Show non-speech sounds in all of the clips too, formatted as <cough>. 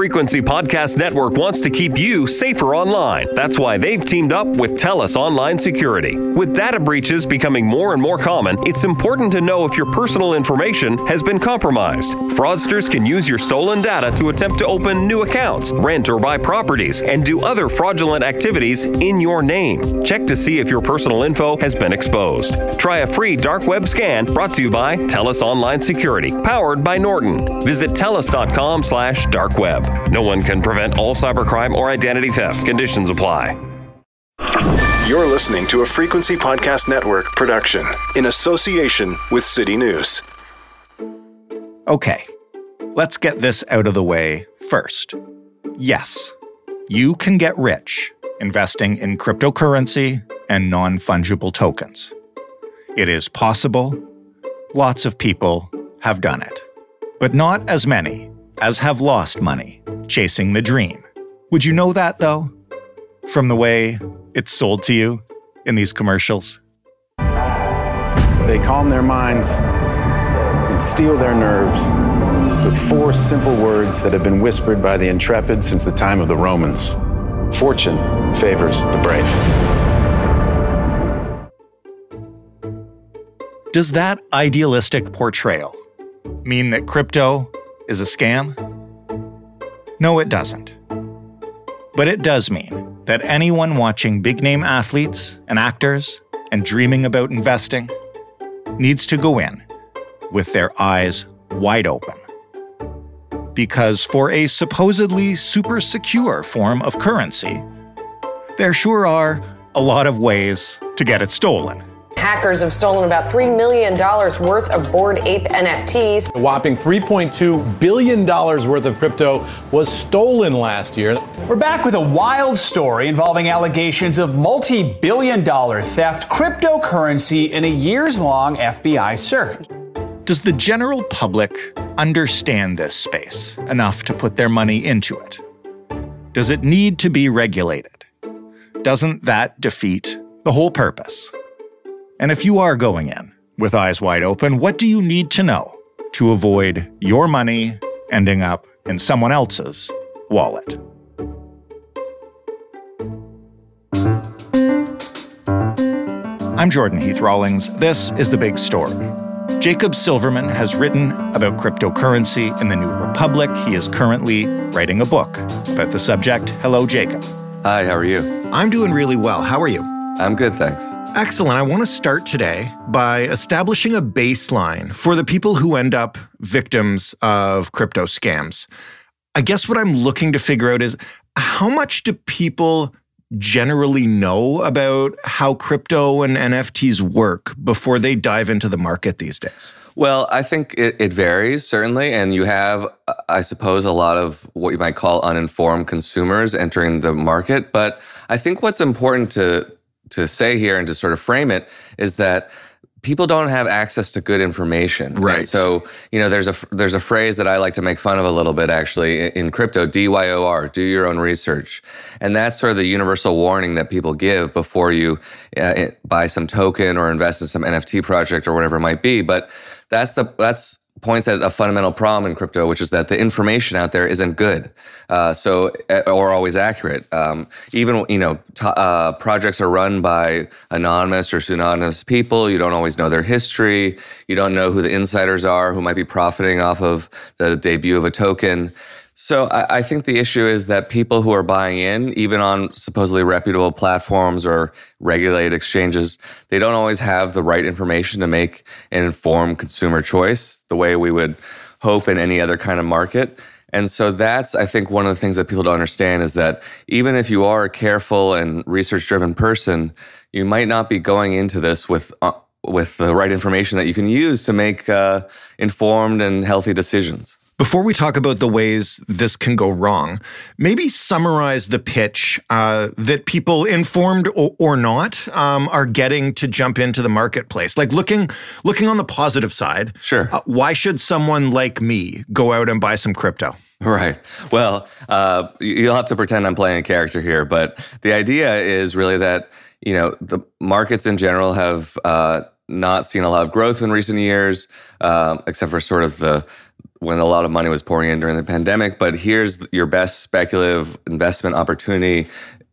Frequency Podcast Network wants to keep you safer online. That's why they've teamed up with TELUS Online Security. With data breaches becoming more and more common, it's important to know if your personal information has been compromised. Fraudsters can use your stolen data to attempt to open new accounts, rent or buy properties, and do other fraudulent activities in your name. Check to see if your personal info has been exposed. Try a free dark web scan brought to you by TELUS Online Security, powered by Norton. Visit TELUS.com slash dark web. No one can prevent all cybercrime or identity theft. Conditions apply. You're listening to a Frequency Podcast Network production in association with City News. Okay, let's get this out of the way first. Yes, you can get rich investing in cryptocurrency and non fungible tokens. It is possible. Lots of people have done it, but not as many as have lost money chasing the dream. Would you know that, though? From the way it's sold to you in these commercials? They calm their minds and steel their nerves with four simple words that have been whispered by the intrepid since the time of the Romans Fortune favors the brave. Does that idealistic portrayal mean that crypto is a scam? No, it doesn't. But it does mean that anyone watching big name athletes and actors and dreaming about investing needs to go in with their eyes wide open. Because for a supposedly super secure form of currency, there sure are a lot of ways to get it stolen. Hackers have stolen about $3 million worth of Bored Ape NFTs. A whopping $3.2 billion worth of crypto was stolen last year. We're back with a wild story involving allegations of multi billion dollar theft, cryptocurrency, and a years long FBI search. Does the general public understand this space enough to put their money into it? Does it need to be regulated? Doesn't that defeat the whole purpose? And if you are going in with eyes wide open, what do you need to know to avoid your money ending up in someone else's wallet? I'm Jordan Heath Rawlings. This is The Big Story. Jacob Silverman has written about cryptocurrency in the New Republic. He is currently writing a book about the subject. Hello, Jacob. Hi, how are you? I'm doing really well. How are you? I'm good, thanks. Excellent. I want to start today by establishing a baseline for the people who end up victims of crypto scams. I guess what I'm looking to figure out is how much do people generally know about how crypto and NFTs work before they dive into the market these days? Well, I think it, it, varies, certainly. And you have, I suppose, a lot of what you might call uninformed consumers entering the market. But I think what's important to to say here and to sort of frame it is that people don't have access to good information. Right. And so, you know, there's a there's a phrase that I like to make fun of a little bit actually in crypto, DYOR, do your own research. And that's sort of the universal warning that people give before you uh, buy some token or invest in some NFT project or whatever it might be, but that's the that's points at a fundamental problem in crypto, which is that the information out there isn't good, uh, so uh, or always accurate. Um, even you know, t- uh, projects are run by anonymous or pseudonymous people. You don't always know their history. You don't know who the insiders are who might be profiting off of the debut of a token. So I, I, think the issue is that people who are buying in, even on supposedly reputable platforms or regulated exchanges, they don't always have the right information to make an informed consumer choice the way we would hope in any other kind of market. And so that's, I think, one of the things that people don't understand is that even if you are a careful and research driven person, you might not be going into this with, uh, with the right information that you can use to make uh, informed and healthy decisions. Before we talk about the ways this can go wrong, maybe summarize the pitch uh, that people, informed or, or not, um, are getting to jump into the marketplace. Like looking, looking on the positive side. Sure. Uh, why should someone like me go out and buy some crypto? Right. Well, uh, you'll have to pretend I'm playing a character here, but the idea is really that you know the markets in general have uh, not seen a lot of growth in recent years, uh, except for sort of the when a lot of money was pouring in during the pandemic. But here's your best speculative investment opportunity.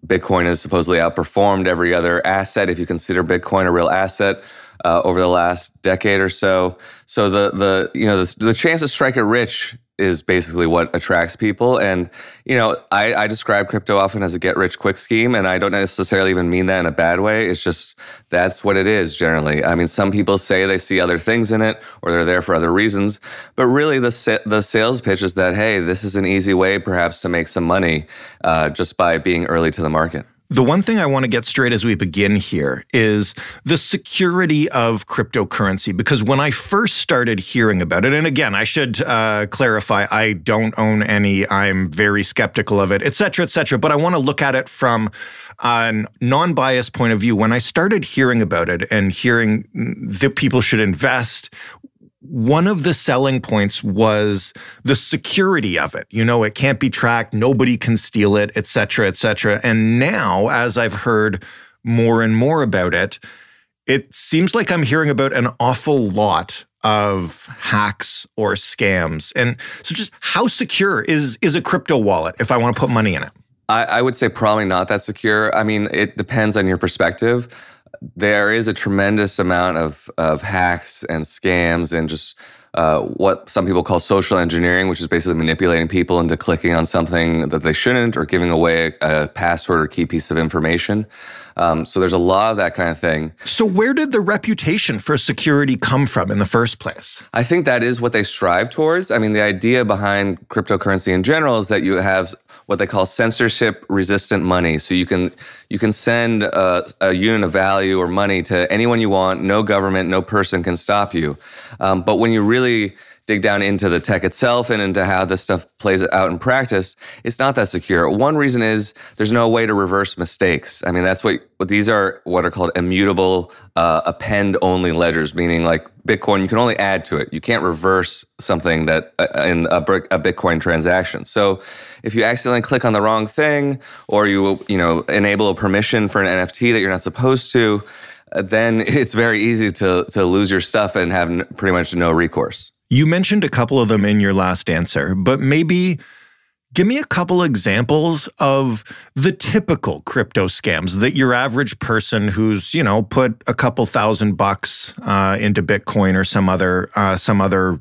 Bitcoin has supposedly outperformed every other asset if you consider Bitcoin a real asset uh, over the last decade or so. So the the you know the, the chance to strike it rich is basically what attracts people. And, you know, I, I, describe crypto often as a get rich quick scheme, and I don't necessarily even mean that in a bad way. It's just that's what it is generally. I mean, some people say they see other things in it or they're there for other reasons, but really the, the sales pitch is that, hey, this is an easy way perhaps to make some money uh, just by being early to the market. The one thing I want to get straight as we begin here is the security of cryptocurrency. Because when I first started hearing about it, and again, I should uh, clarify, I don't own any, I'm very skeptical of it, et cetera, et cetera. But I want to look at it from a non biased point of view. When I started hearing about it and hearing that people should invest, one of the selling points was the security of it. You know, it can't be tracked, nobody can steal it, et cetera, et cetera. And now, as I've heard more and more about it, it seems like I'm hearing about an awful lot of hacks or scams. And so just how secure is is a crypto wallet if I want to put money in it? I, I would say probably not that secure. I mean, it depends on your perspective there is a tremendous amount of, of hacks and scams and just uh, what some people call social engineering, which is basically manipulating people into clicking on something that they shouldn't or giving away a, a password or key piece of information. Um, so there's a lot of that kind of thing. So where did the reputation for security come from in the first place? I think that is what they strive towards. I mean, the idea behind cryptocurrency in general is that you have what they call censorship resistant money. So you can you can send a, a, unit of value or money to anyone you want. No government, no person can stop you. Um, but when you really dig down into the tech itself and into how this stuff plays out in practice, it's not that secure. One reason is there's no way to reverse mistakes. I mean, that's what, what these are what are called immutable uh, append only ledgers, meaning like Bitcoin, you can only add to it. You can't reverse something that uh, in a, a Bitcoin transaction. So if you accidentally click on the wrong thing or you, you know, enable a permission for an NFT that you're not supposed to, uh, then <laughs> it's very easy to, to lose your stuff and have pretty much no recourse. You mentioned a couple of them in your last answer, but maybe give me a couple examples of the typical crypto scams that your average person who's you know put a couple thousand bucks uh, into Bitcoin or some other uh, some other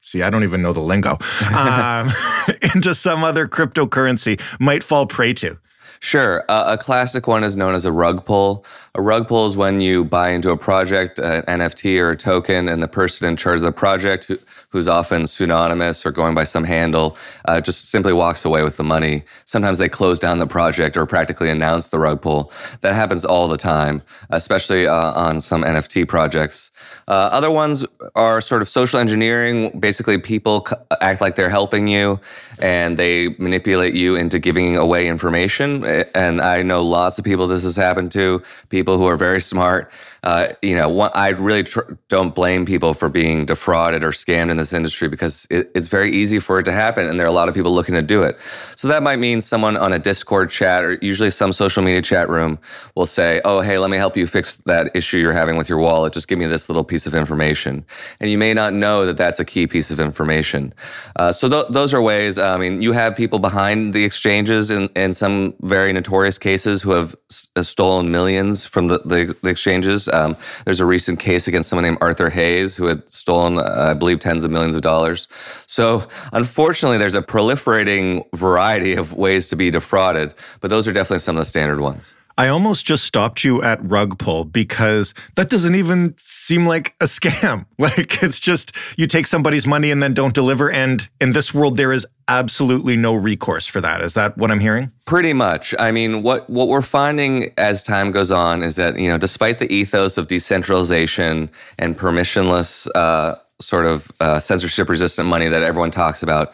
see I don't even know the lingo <laughs> um, <laughs> into some other cryptocurrency might fall prey to. Sure. Uh, a classic one is known as a rug pull. A rug pull is when you buy into a project, an NFT or a token, and the person in charge of the project, who, who's often pseudonymous or going by some handle, uh, just simply walks away with the money. Sometimes they close down the project or practically announce the rug pull. That happens all the time, especially uh, on some NFT projects. Uh, other ones are sort of social engineering. Basically, people act like they're helping you and they manipulate you into giving away information. And I know lots of people this has happened to, people who are very smart uh, you know, one, I really tr- don't blame people for being defrauded or scammed in this industry because it, it's very easy for it to happen, and there are a lot of people looking to do it. So that might mean someone on a Discord chat or usually some social media chat room will say, "Oh, hey, let me help you fix that issue you're having with your wallet. Just give me this little piece of information," and you may not know that that's a key piece of information. Uh, so th- those are ways. I mean, you have people behind the exchanges in, in some very notorious cases who have s- stolen millions from the, the, the exchanges. Um, there's a recent case against someone named Arthur Hayes who had stolen, uh, I believe, tens of millions of dollars. So unfortunately, there's a proliferating variety of ways to be defrauded, but those are definitely some of the standard ones. I almost just stopped you at rug pull because that doesn't even seem like a scam. <laughs> Like it's just you take somebody's money and then don't deliver. And in this world, there is absolutely no recourse for that. Is that what I'm hearing? Pretty much. I mean, what what we're finding as time goes on is that you know, despite the ethos of decentralization and permissionless uh, sort of uh, censorship resistant money that everyone talks about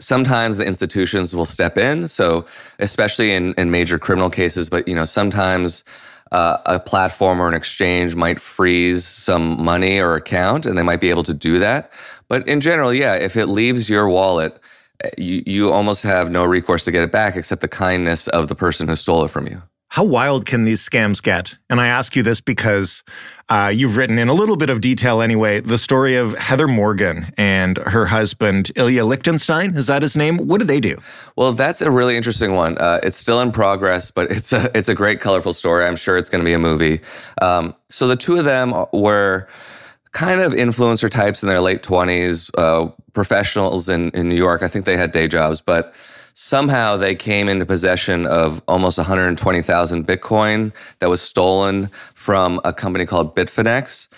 sometimes the institutions will step in. So, especially in, in major criminal cases, but you know, sometimes uh, a platform or an exchange might freeze some money or account, and they might be able to do that. But in general, yeah, if it leaves your wallet, you, you almost have no recourse to get it back except the kindness of the person who stole it from you. How wild can these scams get? And I ask you this because uh, you've written in a little bit of detail anyway the story of Heather Morgan and her husband, Ilya Lichtenstein. Is that his name? What do they do? Well, that's a really interesting one. Uh, it's still in progress, but it's a, it's a great, colorful story. I'm sure it's going to be a movie. Um, so the two of them were kind of influencer types in their late 20s, uh, professionals in, in New York. I think they had day jobs, but somehow they came into possession of almost 120,000 Bitcoin that was stolen from a company called Bitfinex.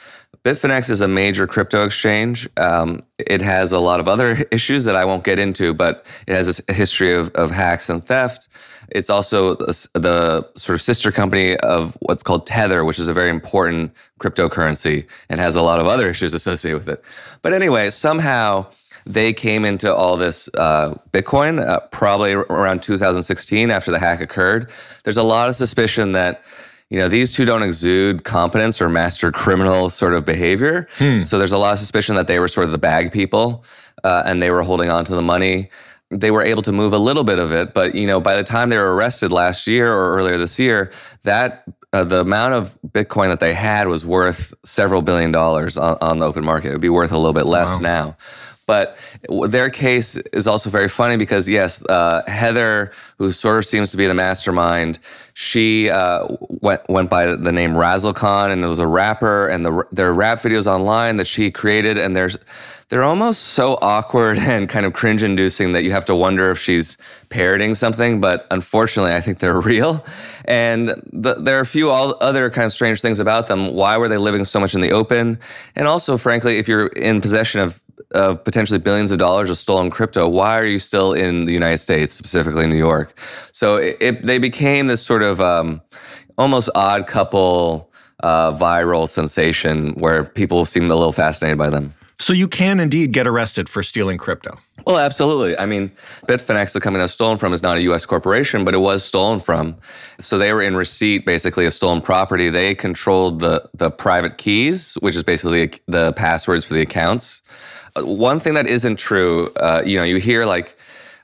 Bitfinex is a major crypto exchange. Um, it has a lot of other <laughs> issues that I won't get into, but it has a history of, of hacks and theft. It's also the sort of sister company of what's called Tether, which is a very important cryptocurrency and has a lot of other issues associated with it. But anyway, somehow they came into all this uh, Bitcoin uh, probably around 2016 after the hack occurred. There's a lot of suspicion that you know these two don't exude competence or master criminal sort of behavior. Hmm. So there's a lot of suspicion that they were sort of the bag people uh, and they were holding on to the money. They were able to move a little bit of it, but you know by the time they were arrested last year or earlier this year, that uh, the amount of Bitcoin that they had was worth several billion dollars on, on the open market. It would be worth a little bit less wow. now. But their case is also very funny because, yes, uh, Heather, who sort of seems to be the mastermind, she uh, went went by the name Razzlekhan and it was a rapper, and the, there are rap videos online that she created, and there's they're almost so awkward <laughs> and kind of cringe inducing that you have to wonder if she's parroting something. But unfortunately, I think they're <laughs> real. And the, there are a few other kind of strange things about them. Why were they living so much in the open? And also, frankly, if you're in possession of of potentially billions of dollars of stolen crypto, why are you still in the United States, specifically New York? So it, it, they became this sort of um, almost odd couple uh, viral sensation where people seemed a little fascinated by them. So you can indeed get arrested for stealing crypto. Well, absolutely. I mean, Bitfinex, the company that's stolen from, is not a U.S. corporation, but it was stolen from. So they were in receipt, basically, of stolen property. They controlled the the private keys, which is basically the passwords for the accounts. Uh, one thing that isn't true, uh, you know, you hear like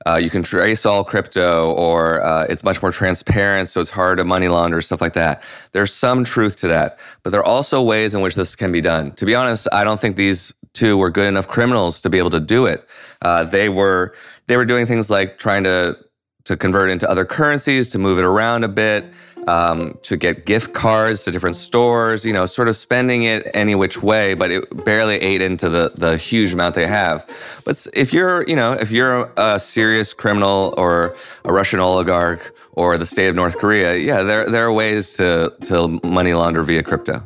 uh, you can trace all crypto or uh, it's much more transparent, so it's hard to money launder, stuff like that. There's some truth to that, but there are also ways in which this can be done. To be honest, I don't think these two were good enough criminals to be able to do it. Uh, they were they were doing things like trying to to convert into other currencies, to move it around a bit um, to get gift cards to different stores, you know, sort of spending it any which way, but it barely ate into the, the huge amount they have. But if you're, you know, if you're a serious criminal or a Russian oligarch or the state of North Korea, yeah, there, there are ways to, to money launder via crypto.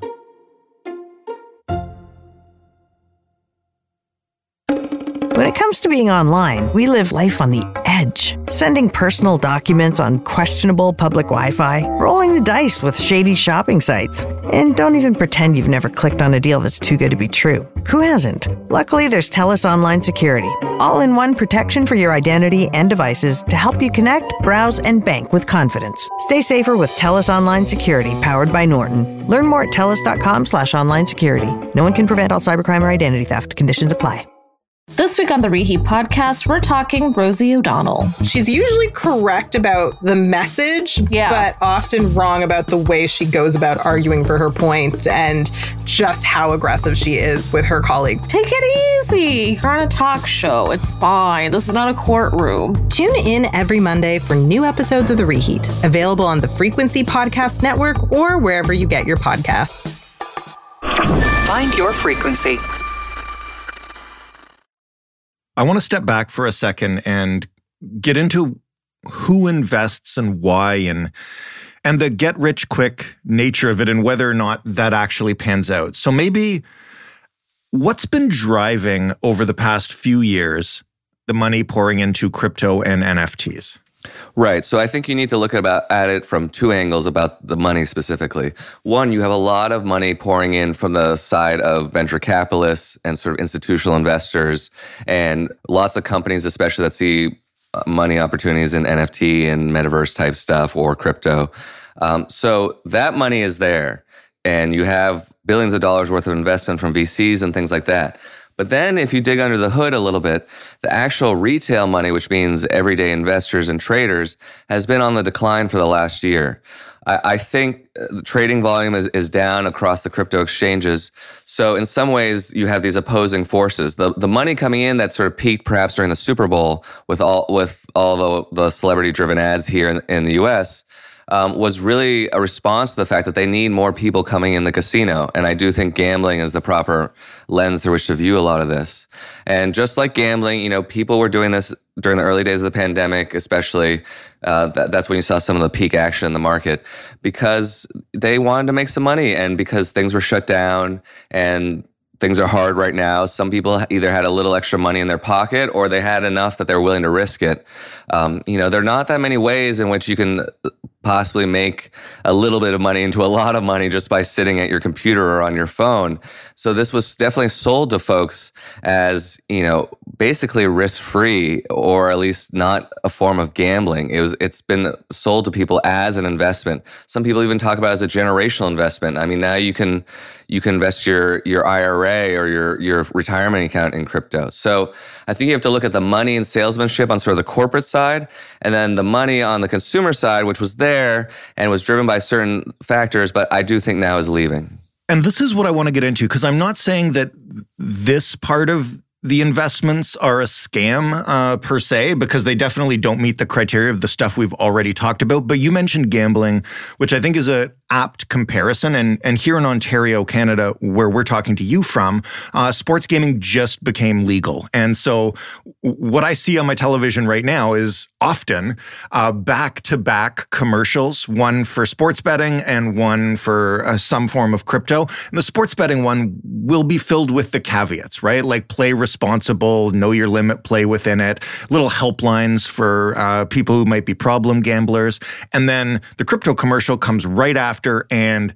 When it comes to being online, we live life on the edge. Sending personal documents on questionable public Wi Fi, rolling the dice with shady shopping sites. And don't even pretend you've never clicked on a deal that's too good to be true. Who hasn't? Luckily, there's TELUS Online Security, all in one protection for your identity and devices to help you connect, browse, and bank with confidence. Stay safer with TELUS Online Security, powered by Norton. Learn more at telus.com slash online security. No one can prevent all cybercrime or identity theft. Conditions apply. This week on the Reheat podcast, we're talking Rosie O'Donnell. She's usually correct about the message, yeah. but often wrong about the way she goes about arguing for her points and just how aggressive she is with her colleagues. Take it easy. You're on a talk show. It's fine. This is not a courtroom. Tune in every Monday for new episodes of The Reheat, available on the Frequency Podcast Network or wherever you get your podcasts. Find your frequency. I want to step back for a second and get into who invests and why and and the get rich quick nature of it and whether or not that actually pans out. So maybe what's been driving over the past few years the money pouring into crypto and NFTs? Right. So I think you need to look at about at it from two angles about the money specifically. One, you have a lot of money pouring in from the side of venture capitalists and sort of institutional investors and lots of companies especially that see uh, money opportunities in NFT and metaverse type stuff or crypto. Um, so that money is there and you have billions of dollars worth of investment from VCs and things like that. But then if you dig under the hood a little bit, the actual retail money, which means everyday investors and traders, has been on the decline for the last year. I, I think uh, the trading volume is, is down across the crypto exchanges. So in some ways, you have these opposing forces. The the money coming in that sort of peaked perhaps during the Super Bowl with all with all the, the celebrity driven ads here in, in the U.S um, was really a response to the fact that they need more people coming in the casino. And I do think gambling is the proper lens through which to view a lot of this. And just like gambling, you know, people were doing this during the early days of the pandemic, especially. Uh, that, that's when you saw some of the peak action in the market because they wanted to make some money and because things were shut down and things are hard right now. Some people either had a little extra money in their pocket or they had enough that they're willing to risk it. Um, you know, there are not that many ways in which you can possibly make a little bit of money into a lot of money just by sitting at your computer or on your phone. So this was definitely sold to folks as, you know, basically risk free or at least not a form of gambling. It was it's been sold to people as an investment. Some people even talk about it as a generational investment. I mean, now you can you can invest your your IRA or your your retirement account in crypto. So I think you have to look at the money and salesmanship on sort of the corporate side and then the money on the consumer side which was there and was driven by certain factors but I do think now is leaving. And this is what I want to get into because I'm not saying that this part of the investments are a scam uh, per se because they definitely don't meet the criteria of the stuff we've already talked about. But you mentioned gambling, which I think is a apt comparison. And and here in Ontario, Canada, where we're talking to you from, uh, sports gaming just became legal. And so what I see on my television right now is often back to back commercials, one for sports betting and one for uh, some form of crypto. And the sports betting one will be filled with the caveats, right? Like play responsible, know your limit, play within it, little helplines for uh, people who might be problem gamblers. And then the crypto commercial comes right after and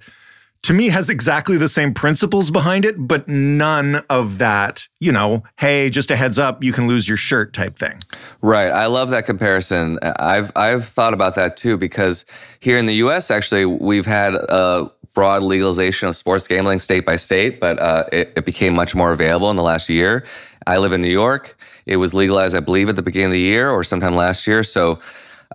to me has exactly the same principles behind it, but none of that, you know, hey, just a heads up, you can lose your shirt type thing. Right. I love that comparison. I've I've thought about that too because here in the US actually we've had a broad legalization of sports gambling state by state, but uh, it, it became much more available in the last year. I live in New York. It was legalized, I believe, at the beginning of the year or sometime last year. So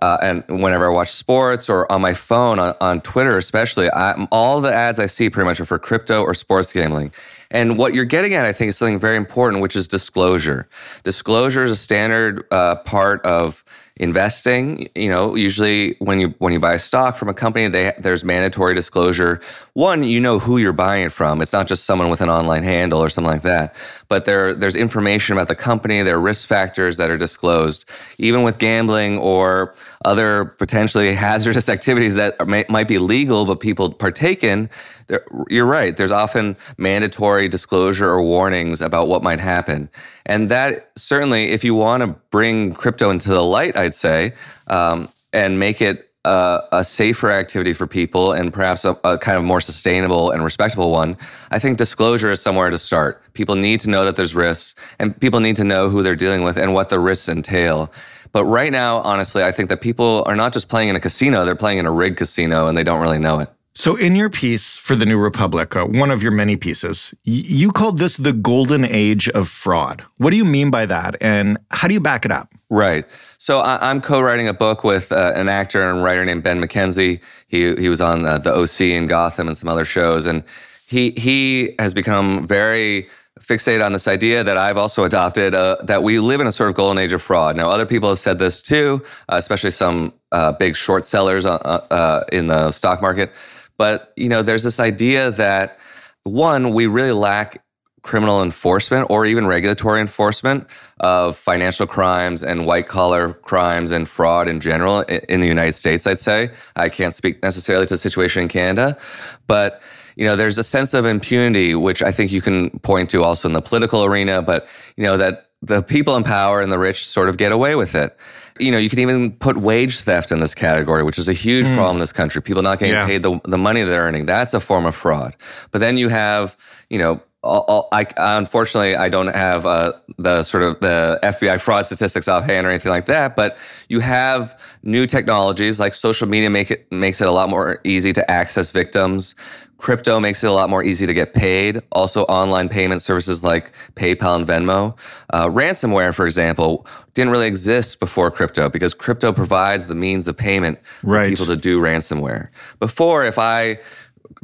uh, and whenever I watch sports or on my phone, on, on Twitter especially, I, all the ads I see pretty much are for crypto or sports gambling. And what you're getting at, I think, is something very important, which is disclosure. Disclosure is a standard uh, part of investing you know usually when you when you buy a stock from a company they there's mandatory disclosure. One you know who you're buying it from. It's not just someone with an online handle or something like that but there there's information about the company there are risk factors that are disclosed. Even with gambling or other potentially <laughs> hazardous activities that may, might be legal but people partake in there, you're right. There's often mandatory disclosure or warnings about what might happen. And that certainly, if you want to bring crypto into the light, I'd say, um, and make it a, a, safer activity for people and perhaps a, a, kind of more sustainable and respectable one, I think disclosure is somewhere to start. People need to know that there's risks and people need to know who they're dealing with and what the risks entail. But right now, honestly, I think that people are not just playing in a casino, they're playing in a rigged casino and they don't really know it. So, in your piece for the New Republic, uh, one of your many pieces, y- you called this the golden age of fraud. What do you mean by that, and how do you back it up? Right. So, I- am co-writing a book with uh, an actor and writer named Ben McKenzie. He he was on uh, the OC and Gotham and some other shows, and he he has become very fixated on this idea that I've also adopted uh, that we live in a sort of golden age of fraud. Now, other people have said this too, uh, especially some uh, big short sellers uh, uh, in the stock market. But, you know, there's this idea that one, we really lack criminal enforcement or even regulatory enforcement of financial crimes and white collar crimes and fraud in general in the United States, I'd say. I can't speak necessarily to the situation in Canada, but you know, there's a sense of impunity, which I think you can point to also in the political arena, but you know, that the people in power and the rich sort of get away with it you know, you can even put wage theft in this category, which is a huge mm. problem in this country. People not getting yeah. paid the, the money they're earning. That's a form of fraud. But then you have, you know, all, all, I, unfortunately, I don't have uh, the sort of the FBI fraud statistics offhand or anything like that. But you have new technologies like social media make it makes it a lot more easy to access victims Crypto makes it a lot more easy to get paid. Also, online payment services like PayPal and Venmo. Uh, ransomware, for example, didn't really exist before crypto because crypto provides the means of payment for people to do ransomware. Before, if I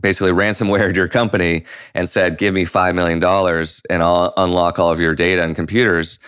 basically ransomwared your company and said, give me $5 million and I'll unlock all of your data and computers,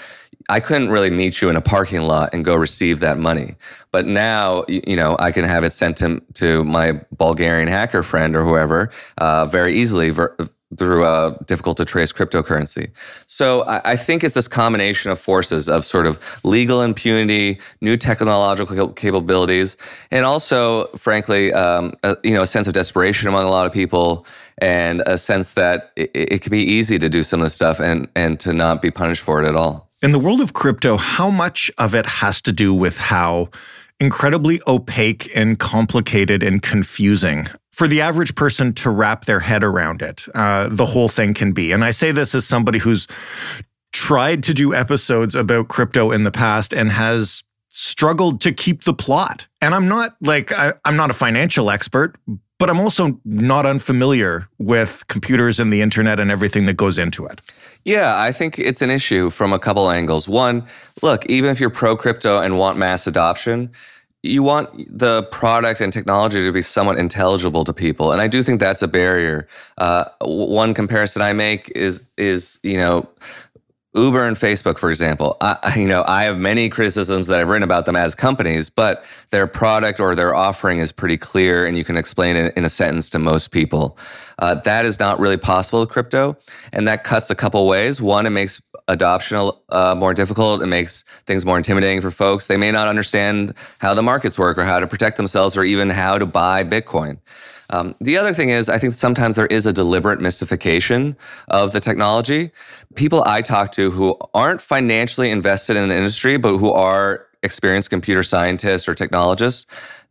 I couldn't really meet you in a parking lot and go receive that money. But now, you know, I can have it sent to, to my Bulgarian hacker friend or whoever uh, very easily ver- through a difficult to trace cryptocurrency. So I, I think it's this combination of forces of sort of legal impunity, new technological capabilities, and also, frankly, um, a, you know, a sense of desperation among a lot of people and a sense that it, it can be easy to do some of this stuff and, and to not be punished for it at all. In the world of crypto, how much of it has to do with how incredibly opaque and complicated and confusing for the average person to wrap their head around it, uh, the whole thing can be? And I say this as somebody who's tried to do episodes about crypto in the past and has struggled to keep the plot. And I'm not like, I, I'm not a financial expert, but I'm also not unfamiliar with computers and the internet and everything that goes into it. Yeah, I think it's an issue from a couple angles. One, look, even if you're pro crypto and want mass adoption, you want the product and technology to be somewhat intelligible to people, and I do think that's a barrier. Uh, one comparison I make is is you know Uber and Facebook, for example, I, you know, I have many criticisms that I've written about them as companies, but their product or their offering is pretty clear and you can explain it in a sentence to most people. Uh, that is not really possible with crypto. And that cuts a couple ways. One, it makes adoption uh, more difficult. It makes things more intimidating for folks. They may not understand how the markets work or how to protect themselves or even how to buy Bitcoin. Um, the other thing is, I think sometimes there is a deliberate mystification of the technology. People I talk to who aren't financially invested in the industry, but who are experienced computer scientists or technologists,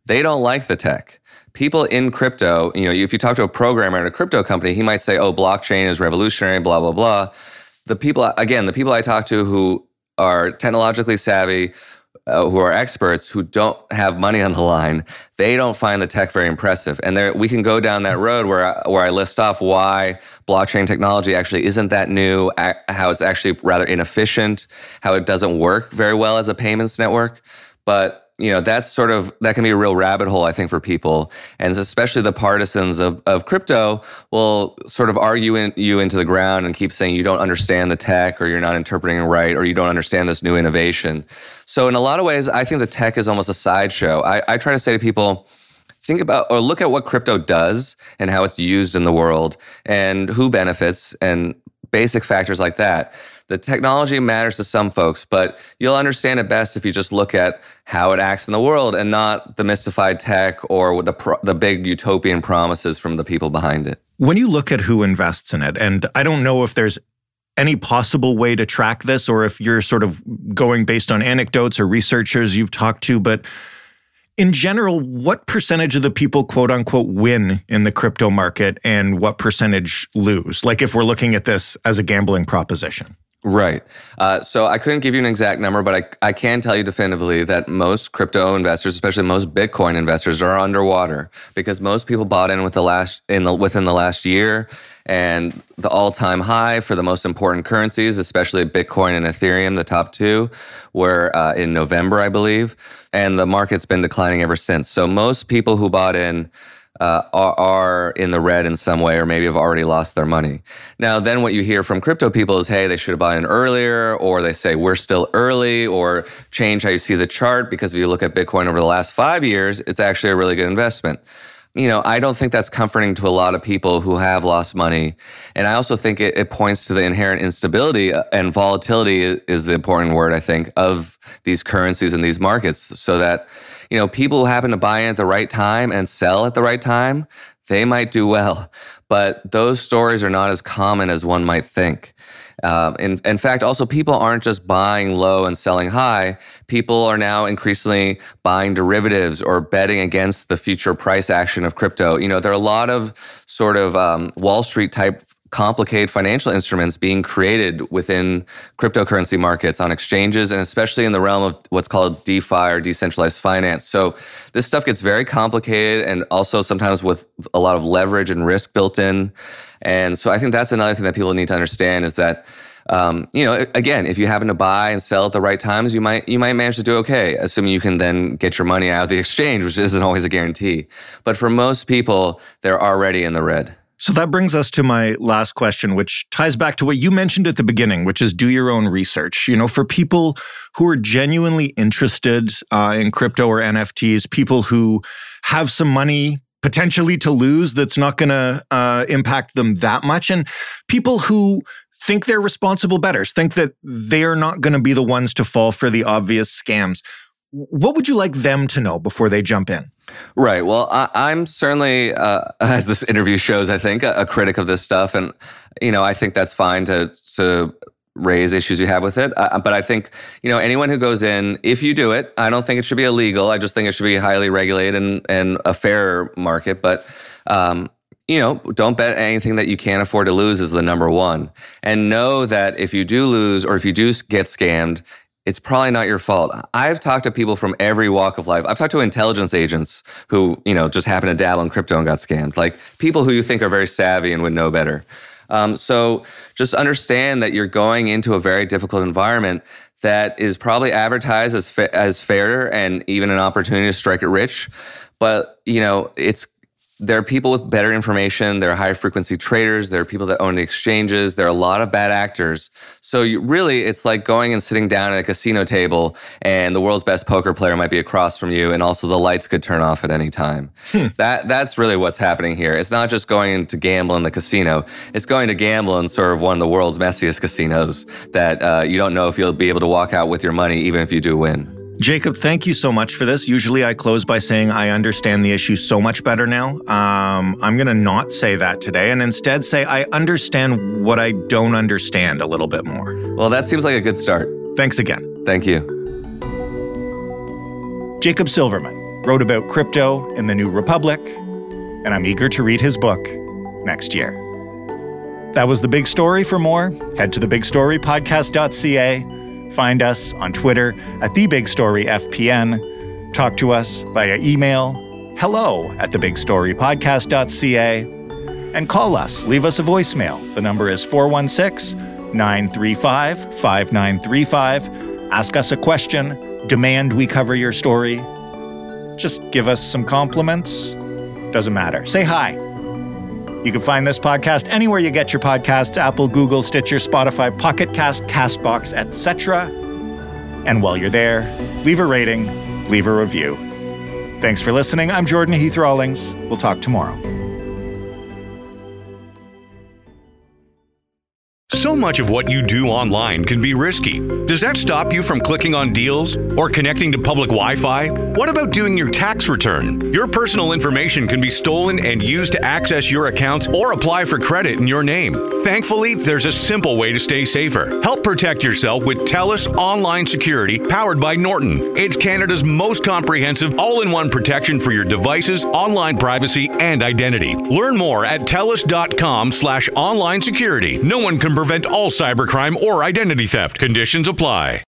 they don't like the tech. People in crypto, you know, if you talk to a programmer in a crypto company, he might say, oh, blockchain is revolutionary, blah, blah, blah. The people, again, the people I talk to who are technologically savvy, uh, who are experts who don't have money on the line, they don't find the tech very impressive. And there, we can go down that road where where I list off why blockchain technology actually isn't that new, how it's actually rather inefficient, how it doesn't work very well as a payments network. But you know that's sort of that can be a real rabbit hole i think for people. And especially the partisans of, of crypto will sort of argue in, you into the ground and keep saying you don't understand the tech or you're not interpreting it right or you don't understand this new innovation. So in a lot of ways i think the tech is almost a sideshow. I, I try to say to people think about or look at what crypto does and how it's used in the world and who benefits and basic factors like that. The technology matters to some folks, but you'll understand it best if you just look at how it acts in the world and not the mystified tech or the pro- the big utopian promises from the people behind it. When you look at who invests in it, and I don't know if there's any possible way to track this or if you're sort of going based on anecdotes or researchers you've talked to, but in general, what percentage of the people, quote unquote, win in the crypto market and what percentage lose? Like if we're looking at this as a gambling proposition. Right. Uh, so I couldn't give you an exact number, but I, I can tell you definitively that most crypto investors, especially most Bitcoin investors, are underwater because most people bought in with the last in the, within the last year, and the all-time high for the most important currencies, especially Bitcoin and Ethereum, the top two, were uh, in November, I believe, and the market's been declining ever since. So most people who bought in uh, are, are in the red in some way or maybe have already lost their money. Now, then what you hear from crypto people is, hey, they should have bought in earlier, or they say we're still early, or change how you see the chart because if you look at Bitcoin over the last five years, it's actually a really good investment. You know, I don't think that's comforting to a lot of people who have lost money. And I also think it, it points to the inherent instability uh, and volatility is the important word, I think, of these currencies and these markets so that you know, people who happen to buy in at the right time and sell at the right time, they might do well. But those stories are not as common as one might think. Um, in, in fact, also, people aren't just buying low and selling high. People are now increasingly buying derivatives or betting against the future price action of crypto. You know, there are a lot of sort of um, Wall Street type complicated financial instruments being created within cryptocurrency markets on exchanges and especially in the realm of what's called DeFi or decentralized finance. So this stuff gets very complicated and also sometimes with a lot of leverage and risk built in. And so I think that's another thing that people need to understand is that um, you know, again, if you happen to buy and sell at the right times, you might you might manage to do okay, assuming you can then get your money out of the <laughs> exchange, which isn't always a guarantee. But for most people, they're already in the red. So that brings us to my last question, which ties back to what you mentioned at the beginning, which is do your own research. You know, for people who are genuinely interested uh, in crypto or NFTs, people who have some money potentially to lose that's not going to uh, impact them that much, and people who think they're responsible bettors, think that they're not going to be the ones to fall for the obvious scams. What would you like them to know before they jump in? Right. Well, I, am certainly, uh, <laughs> as this interview shows, I think a, a, critic of this stuff, and you know, I think that's fine to to raise issues you have with it. Uh, but I think you know anyone who goes in, if you do it, I don't think it should be illegal. I just think it should be highly regulated and and a fair market. But um, you know, don't bet anything that you can't afford to lose is the number one. And know that if you do lose or if you do get scammed, it's probably not your fault. I've talked to people from every walk of life. I've talked to intelligence agents who, you know, just happen to dabble in crypto and got scammed. Like people who you think are very savvy and would know better. Um, so just understand that you're going into a very difficult environment that is probably advertised as fa- as fair and even an opportunity to strike it rich. But you know, it's there are people with better information. There are high frequency traders. There are people that own the exchanges. There are a lot of bad actors. So you, really, it's like going and sitting down at a casino table and the world's best poker player might be across from you. And also the lights could turn off at any time. Hmm. That, that's really what's happening here. It's not just going to gamble in the casino. It's going to gamble in sort of one of the world's messiest casinos that uh, you don't know if you'll be able to walk out with your money, even if you do win. Jacob, thank you so much for this. Usually I close by saying I understand the issue so much better now. Um, I'm going to not say that today and instead say I understand what I don't understand a little bit more. Well, that seems like a good start. Thanks again. Thank you. Jacob Silverman wrote about crypto in the New Republic, and I'm eager to read his book next year. That was the big story. For more, head to thebigstorypodcast.ca Find us on Twitter at The Big Story FPN. Talk to us via email hello at thebigstorypodcast.ca and call us. Leave us a voicemail. The number is 416 935 5935. Ask us a question. Demand we cover your story. Just give us some compliments. Doesn't matter. Say hi. You can find this podcast anywhere you get your podcasts Apple, Google, Stitcher, Spotify, Pocket Cast, Castbox, etc. And while you're there, leave a rating, leave a review. Thanks for listening. I'm Jordan Heath Rawlings. We'll talk tomorrow. Much of what you do online can be risky. Does that stop you from clicking on deals or connecting to public Wi Fi? What about doing your tax return? Your personal information can be stolen and used to access your accounts or apply for credit in your name. Thankfully, there's a simple way to stay safer. Help protect yourself with TELUS Online Security powered by Norton. It's Canada's most comprehensive all in one protection for your devices, online privacy, and identity. Learn more at TELUS.com slash online security. No one can prevent all cybercrime or identity theft. Conditions apply.